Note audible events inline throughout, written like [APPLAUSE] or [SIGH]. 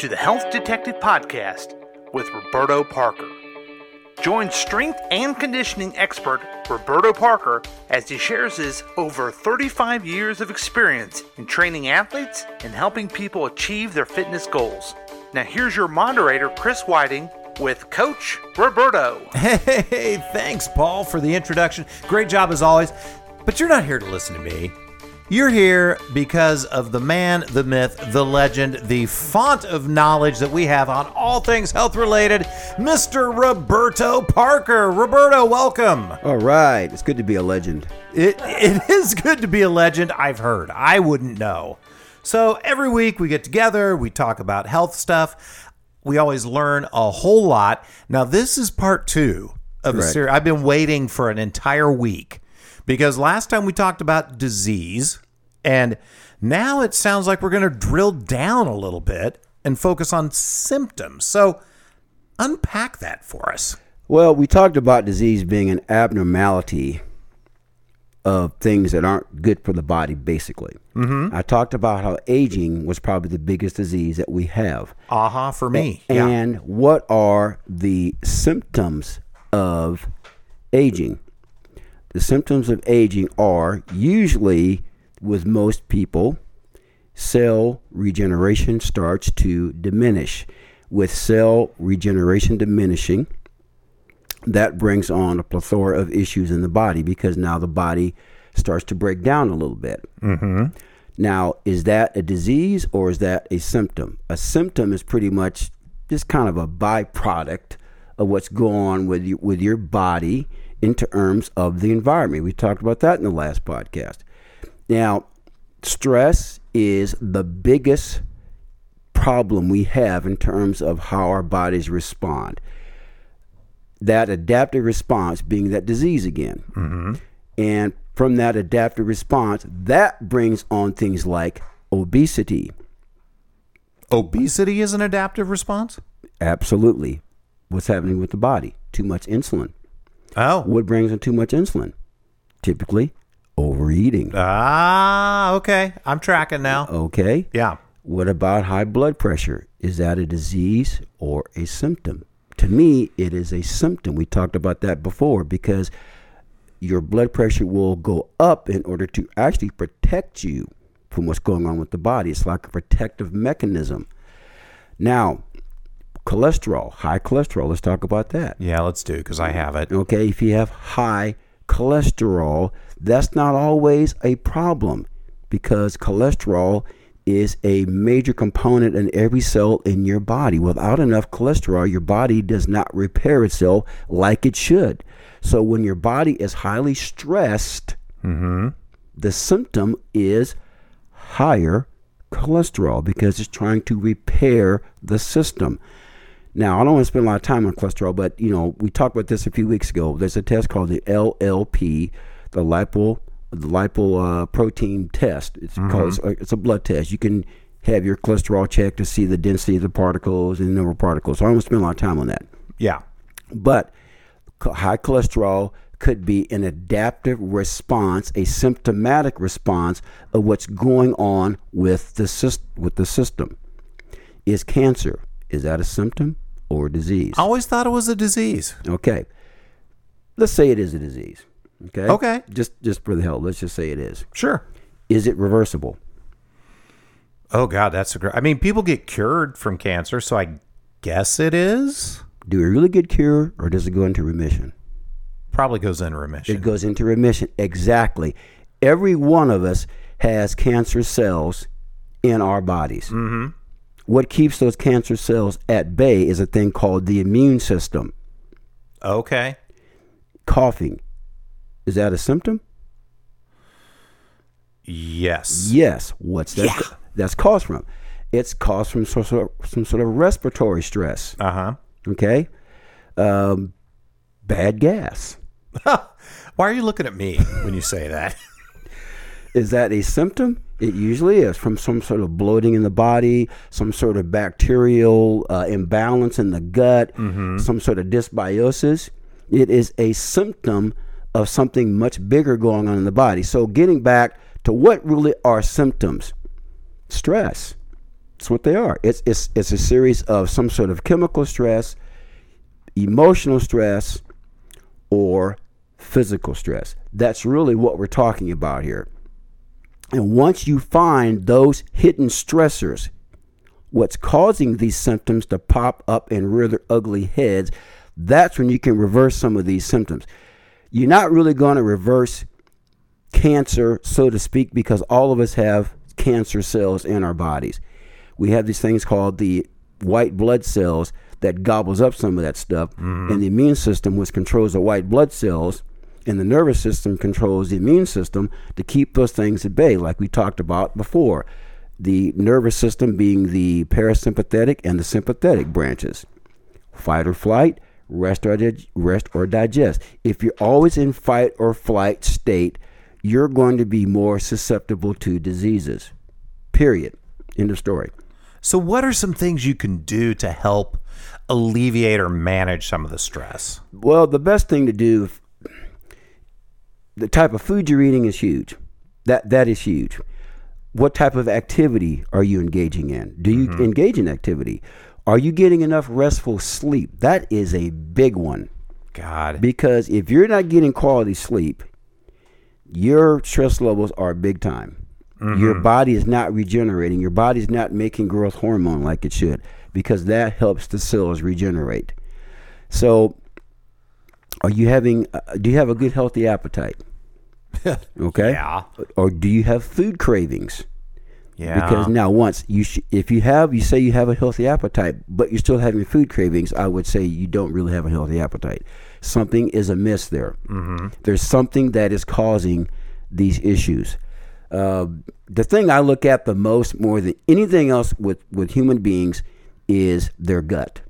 To the Health Detective Podcast with Roberto Parker. Join strength and conditioning expert Roberto Parker as he shares his over 35 years of experience in training athletes and helping people achieve their fitness goals. Now, here's your moderator, Chris Whiting, with Coach Roberto. Hey, thanks, Paul, for the introduction. Great job as always. But you're not here to listen to me. You're here because of the man, the myth, the legend, the font of knowledge that we have on all things health related, Mr. Roberto Parker. Roberto, welcome. All right, it's good to be a legend. It, it [LAUGHS] is good to be a legend, I've heard. I wouldn't know. So every week we get together, we talk about health stuff. We always learn a whole lot. Now, this is part two of the Correct. series. I've been waiting for an entire week because last time we talked about disease, and now it sounds like we're going to drill down a little bit and focus on symptoms. So, unpack that for us. Well, we talked about disease being an abnormality of things that aren't good for the body, basically. Mm-hmm. I talked about how aging was probably the biggest disease that we have. Aha for me. yeah. And what are the symptoms of aging? The symptoms of aging are usually, with most people, cell regeneration starts to diminish. With cell regeneration diminishing, that brings on a plethora of issues in the body because now the body starts to break down a little bit. Mm-hmm. Now, is that a disease or is that a symptom? A symptom is pretty much just kind of a byproduct of what's going on with you, with your body in terms of the environment. We talked about that in the last podcast. Now, stress is the biggest problem we have in terms of how our bodies respond that adaptive response being that disease again. Mm-hmm. And from that adaptive response, that brings on things like obesity. Obesity is an adaptive response? Absolutely. What's happening with the body? Too much insulin. Oh. What brings in too much insulin? Typically, overeating. Ah, okay. I'm tracking now. Okay. Yeah. What about high blood pressure? Is that a disease or a symptom? To me, it is a symptom. We talked about that before because your blood pressure will go up in order to actually protect you from what's going on with the body. It's like a protective mechanism. Now, cholesterol, high cholesterol, let's talk about that. Yeah, let's do because I have it. Okay, if you have high cholesterol, that's not always a problem because cholesterol is a major component in every cell in your body. Without enough cholesterol, your body does not repair itself like it should. So when your body is highly stressed, mm-hmm. the symptom is higher cholesterol because it's trying to repair the system. Now, I don't want to spend a lot of time on cholesterol, but you know, we talked about this a few weeks ago. There's a test called the LLP, the lipo the lipo uh, protein test. It's called it's, a- it's a blood test. You can have your cholesterol checked to see the density of the particles and the number of particles. So I don't want to spend a lot of time on that. Yeah. But high cholesterol could be an adaptive response, a symptomatic response of what's going on with the syst- with the system. Is cancer is that a symptom or disease? I always thought it was a disease. Okay. Let's say it is a disease. Okay. Okay. Just just for the hell, let's just say it is. Sure. Is it reversible? Oh God, that's a great. I mean, people get cured from cancer, so I guess it is. Do we really get cure, or does it go into remission? Probably goes in remission. It goes into remission. Exactly. Every one of us has cancer cells in our bodies. Mm-hmm. What keeps those cancer cells at bay is a thing called the immune system. okay. Coughing. Is that a symptom? Yes. Yes. What's that? That's caused from? It's caused from some sort of, some sort of respiratory stress. Uh huh. Okay. Um, bad gas. [LAUGHS] Why are you looking at me when you say that? [LAUGHS] Is that a symptom? It usually is from some sort of bloating in the body, some sort of bacterial uh, imbalance in the gut, some sort of dysbiosis. It is a symptom of something much bigger going on in the body. So, getting back to what really are symptoms? Stress. That's what they are. It's it's it's a series of some sort of chemical stress, emotional stress, or physical stress. That's really what we're talking about here. And once you find those hidden stressors, what's causing these symptoms to pop up and rear their ugly heads, that's when you can reverse some of these symptoms. You're not really going to reverse cancer, so to speak, because all of us have cancer cells in our bodies. We have these things called the white blood cells that gobbles up some of that stuff, mm-hmm. and the immune system, which controls the white blood cells, and the nervous system controls the immune system to keep those things at bay, like we talked about before. The nervous system being the parasympathetic and the sympathetic branches. Fight or flight, rest or, dig- rest or digest. If you're always in fight or flight state, you're going to be more susceptible to diseases. Period. End of story. So, what are some things you can do to help alleviate or manage some of the stress? Well, the best thing to do, the type of food you're eating is huge. That that is huge. What type of activity are you engaging in? Do you engage in activity? Are you getting enough restful sleep? That is a big one God. because if you're not getting quality sleep, your stress levels are big time. Your body is not regenerating. Your body's not making growth hormone like it should because that helps the cells regenerate. So, are you having? Uh, do you have a good healthy appetite? Okay. Yeah. Or do you have food cravings? Yeah. Because now, once you, sh- if you have, you say you have a healthy appetite, but you're still having food cravings, I would say you don't really have a healthy appetite. Something is amiss there. Mm-hmm. There's something that is causing these issues. Uh, the thing I look at the most, more than anything else, with with human beings, is their gut.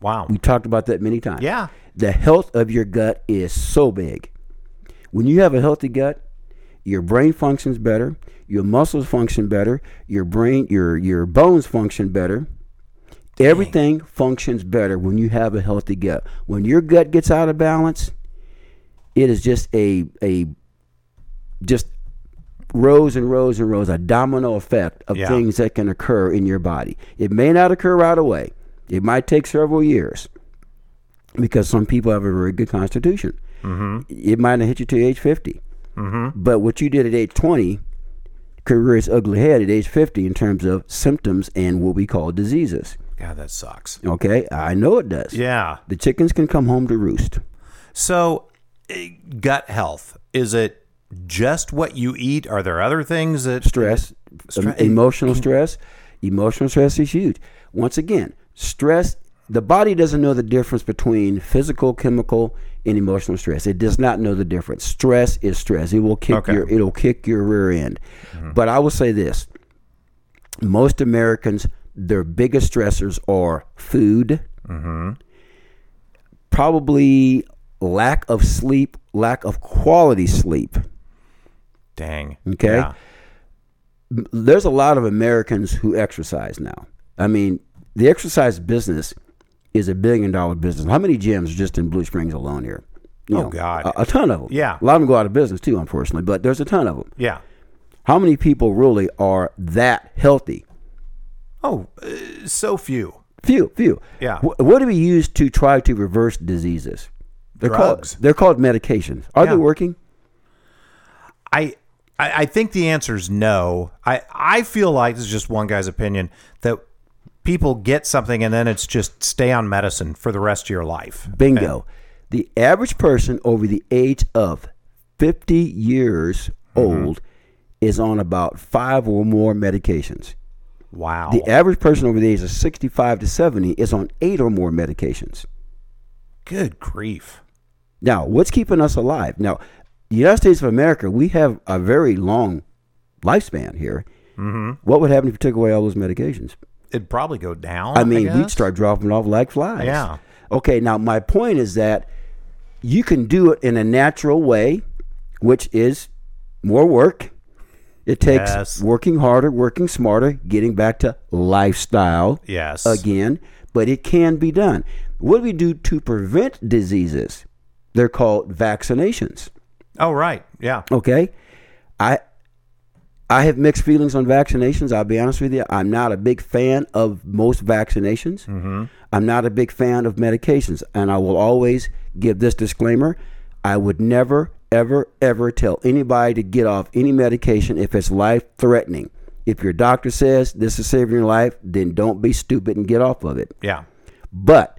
wow. We talked about that many times. Yeah. The health of your gut is so big. When you have a healthy gut, your brain functions better, your muscles function better, your brain your your bones function better. Everything functions better when you have a healthy gut. When your gut gets out of balance, it is just a a just rows and rows and rows, a domino effect of Yeah. things that can occur in your body. It may not occur right away. It might take several years because some people have a very good constitution. Mm-hmm. It might not hit you to age 50. Mm-hmm. But what you did at age 20 could rear its ugly head at age 50 in terms of symptoms and what we call diseases. God, that sucks. Okay? I know it does. Yeah. The chickens can come home to roost. So, eh, gut health is it just what you eat? Are there other things that stress, Stre- em- emotional stress. Emotional stress is huge. Once again, stress. The body doesn't know the difference between physical, chemical, and emotional stress. It does not know the difference. Stress is stress. It will kick Okay. your. It'll kick your rear end. Mm-hmm. But I will say this: most Americans, their biggest stressors are food, mm-hmm. probably lack of sleep, lack of quality sleep. Dang. Okay. Yeah. there's a lot of Americans who exercise now. I mean, the exercise business is a billion dollar business. How many gyms are just in Blue Springs alone here? You Oh, God. a, a ton of them. Yeah. a lot of them go out of business too, unfortunately. But there's a ton of them. Yeah. How many people really are that healthy? Oh, uh, so few. Few, few. Yeah. Wh- what do we use to try to reverse diseases? They're Drugs. called they're called medications. Are Yeah. they working? I, I I think the answer is no. I I feel like this is just one guy's opinion that people get something and then it's just stay on medicine for the rest of your life. Bingo. The average person over the age of 50 years Mm-hmm. old is on about five or more medications. Wow. The average person over the age of 65 to 70 is on eight or more medications. Good grief. Now, what's keeping us alive? Now, the United States of America, we have a very long lifespan here. Mm-hmm. What would happen if you took away all those medications? It'd probably go down. I mean, we'd start dropping off like flies. Yeah. Okay, now my point is that you can do it in a natural way, which is more work. It takes Yes. working harder, working smarter, getting back to lifestyle Yes. again, but it can be done. What do we do to prevent diseases? They're called vaccinations. Oh right. Yeah. Okay? I I have mixed feelings on vaccinations. I'll be honest with you. I'm not a big fan of most vaccinations. Mm-hmm. I'm not a big fan of medications. And I will always give this disclaimer I would never, ever, ever tell anybody to get off any medication if it's life threatening. If your doctor says this is saving your life, then don't be stupid and get off of it. Yeah. But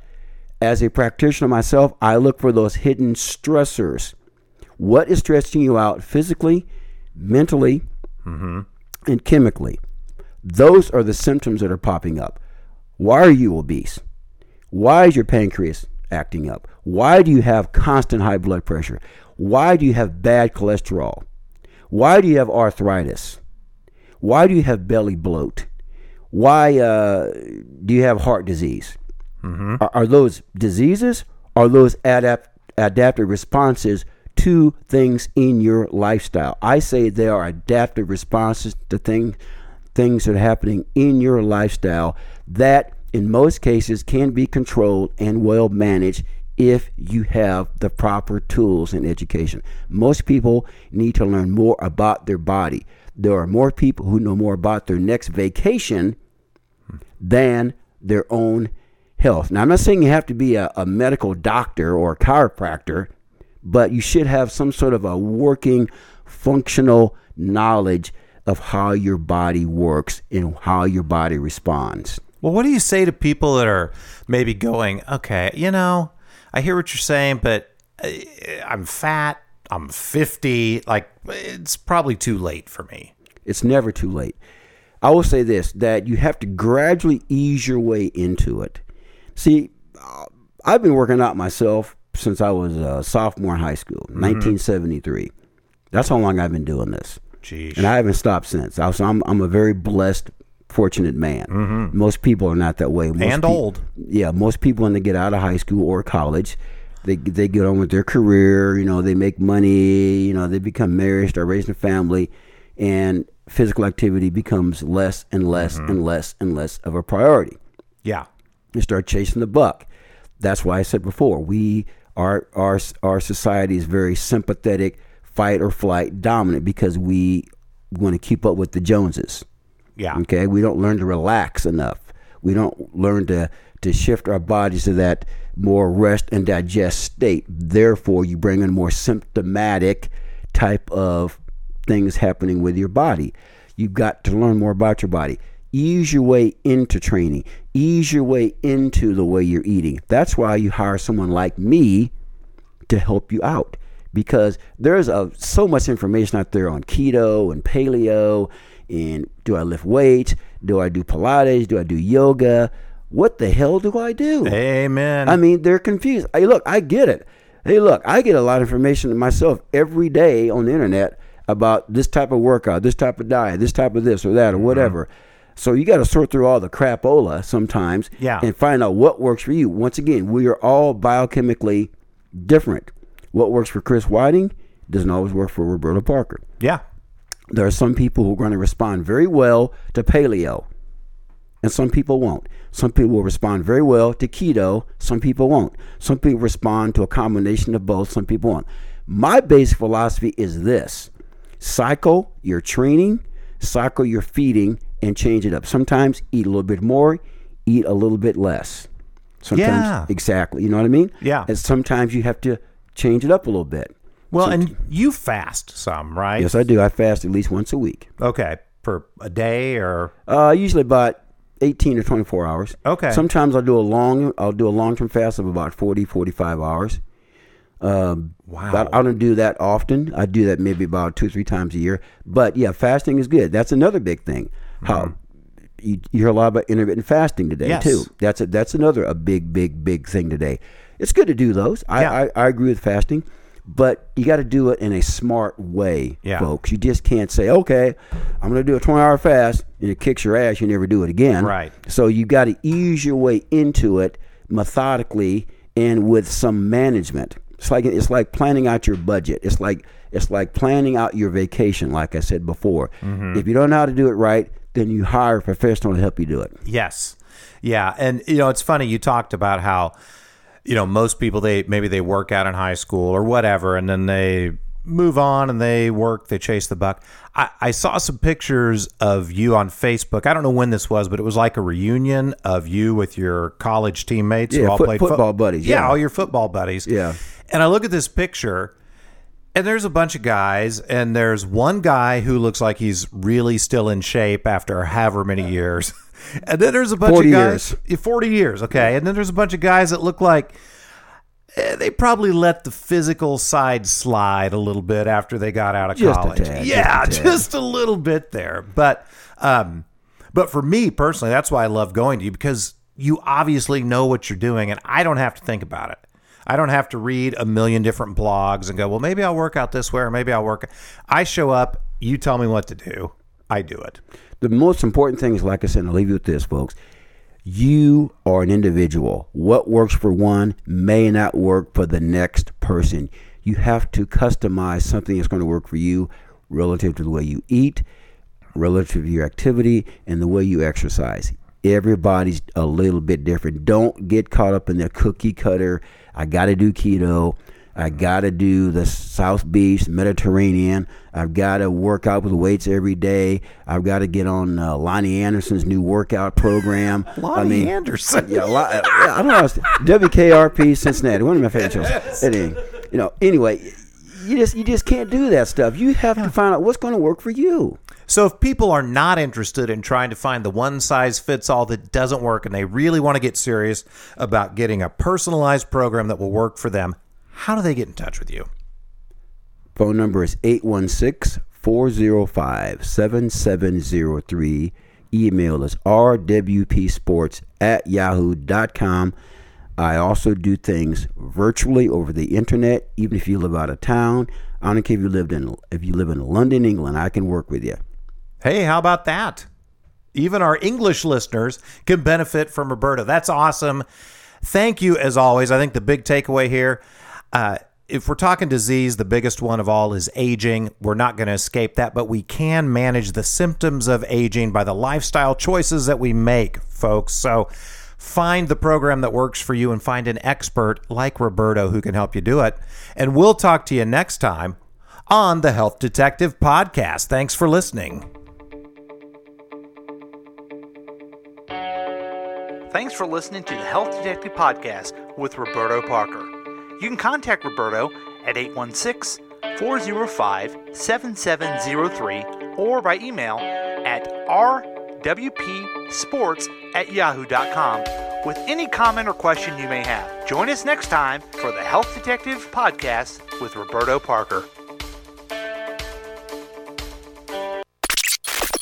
as a practitioner myself, I look for those hidden stressors. What is stressing you out physically, mentally, and chemically? Those are the symptoms that are popping up. Why are you obese? Why is your pancreas acting up? Why do you have constant high blood pressure? Why do you have bad cholesterol? Why do you have arthritis? Why do you have belly bloat? Why uh, do you have heart disease? Are, are those diseases? Are those adapt, adaptive responses to things in your lifestyle? I say they are adaptive responses to thing, things that are happening in your lifestyle that, in most cases, can be controlled and well managed if you have the proper tools and education. Most people need to learn more about their body. There are more people who know more about their next vacation than their own health. Now, I'm not saying you have to be a, a medical doctor or a chiropractor, but you should have some sort of a working, functional knowledge of how your body works and how your body responds. Well, what do you say to people that are maybe going, okay, you know, I hear what you're saying, but uh, I'm fat, I'm 50, like it's probably too late for me. It's never too late. I will say this that you have to gradually ease your way into it. See, uh, I've been working out myself since I was a sophomore in high school, mm-hmm. 1973. That's how long I've been doing this. Jeez. And I haven't stopped since. I was, I'm, I'm a very blessed, fortunate man. Mm-hmm. Most people are not that way. Most And peo- old. Yeah, most people when they get out of high school or college, they they get on with their career. You know, they make money. You know, they become married, start raising a family, and physical activity becomes less and less mm-hmm. and less and less of a priority Yeah. you start chasing the buck. That's why I said before we our our our society is very sympathetic, fight or flight dominant because we want to keep up with the Joneses. Yeah. Okay, we don't learn to relax enough. We don't learn to to shift our bodies to that more rest and digest state. Therefore, you bring in more symptomatic type of things happening with your body. You've got to learn more about your body. Ease your way into training. Ease your way into the way you're eating. That's why you hire someone like me to help you out because there's a, so much information out there on keto and paleo and do I lift weights? Do I do Pilates? Do I do yoga? What the hell do I do? Amen. I mean, they're confused. Hey, look, I get it. Hey, look, I get a lot of information myself every day on the internet about this type of workout, this type of diet, this type of this or that or mm-hmm. whatever. So you got to sort through all the crapola sometimes Yeah. and find out what works for you. Once again, we are all biochemically different. What works for Chris Whiting doesn't always work for Roberto Parker. yeah. There are some people who are going to respond very well to paleo, and some people won't. Some people will respond very well to keto, some people won't. Some people respond to a combination of both, some people won't. My basic philosophy is this cycle your training, cycle your feeding, and change it up. Sometimes eat a little bit more, eat a little bit less. Sometimes, Yeah. exactly. You know what I mean? Yeah. And sometimes you have to change it up a little bit. Well, and you fast some, right? Yes, I do. I fast at least once a week. Okay. For a day or Uh, usually about 18 to 24 hours. Okay. Sometimes I'll do a long, I'll do a long-term fast of about 40, 45 hours. Um, Wow. But I don't do that often. I do that maybe about two, three times a year. But yeah, fasting is good. That's another big thing. How mm-hmm. you, you hear a lot about intermittent fasting today Yes. too. That's a, that's another a big, big, big thing today. It's good to do those. I, Yeah. I, I agree with fasting, but you got to do it in a smart way, Yeah. folks. You just can't say, okay, I'm going to do a 20 hour fast and it kicks your ass. You never do it again. Right. So you got to ease your way into it methodically and with some management. It's like it's like planning out your budget. It's like it's like planning out your vacation. Like I said before, mm-hmm. if you don't know how to do it right, then you hire a professional to help you do it. Yes. Yeah. And you know, it's funny you talked about how you know, most people they maybe they work out in high school or whatever and then they move on and they work, they chase the buck. I, I saw some pictures of you on Facebook. I don't know when this was, but it was like a reunion of you with your college teammates who Yeah, all foot- played fo- football buddies, Yeah, yeah. all your football buddies. Yeah. And I look at this picture and there's a bunch of guys, and there's one guy who looks like he's really still in shape after however many years. [LAUGHS] And then there's a bunch 40 of guys, Yeah, 40 years, okay. And then there's a bunch of guys that look like eh, they probably let the physical side slide a little bit after they got out of Just college. tad, yeah, just a just a, little bit there. But um but for me personally, that's why I love going to you because you obviously know what you're doing and I don't have to think about it. I don't have to read a million different blogs and go, well, maybe I'll work out this way or maybe I'll work. I show up, you tell me what to do, I do it. The most important thing is, like I said, I'll leave you with this, folks. You are an individual. What works for one may not work for the next person. You have to customize something that's going to work for you relative to the way you eat, relative to your activity, and the way you exercise. Everybody's a little bit different. Don't get caught up in the cookie cutter. I got to do keto. I got to do the South Beach, Mediterranean. I've got to work out with weights every day. I've got to get on uh, Loni Anderson's new workout program. [LAUGHS] Loni Anderson. Yeah, Lo- uh, yeah, I don't know. WKRP Cincinnati, one of my favorite shows. Anyway, you know, anyway, you just you just can't do that stuff. You have to find out what's going to work for you. So if people are not interested in trying to find the one size fits all that doesn't work and they really want to get serious about getting a personalized program that will work for them, how do they get in touch with you? Phone number is 816 405 7703. Email is rwpsports at yahoo.com. I also do things virtually over the internet, even if you live out of town. I don't care if you lived in if you live in London, England, I can work with you. Hey, how about that? Even our English listeners can benefit from Roberta. That's awesome. Thank you, as always. I think the big takeaway here uh, if we're talking disease, the biggest one of all is aging. We're not going to escape that, but we can manage the symptoms of aging by the lifestyle choices that we make, folks. So find the program that works for you and find an expert like Roberto who can help you do it. And we'll talk to you next time on the Health Detective Podcast. Thanks for listening. Thanks for listening to the Health Detective Podcast with Roberto Parker. You can contact Roberto at 816 405 7703 or by email at rwpsports at yahoo.com with any comment or question you may have. Join us next time for the Health Detective Podcast with Roberto Parker.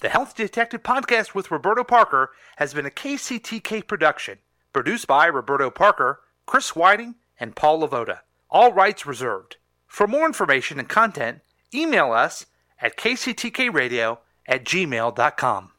The Health Detective Podcast with Roberto Parker has been a KCTK production, produced by Roberto Parker, Chris Whiting, and Paul Lavoda. All rights reserved. For more information and content, email us at kctkradio at gmail.com.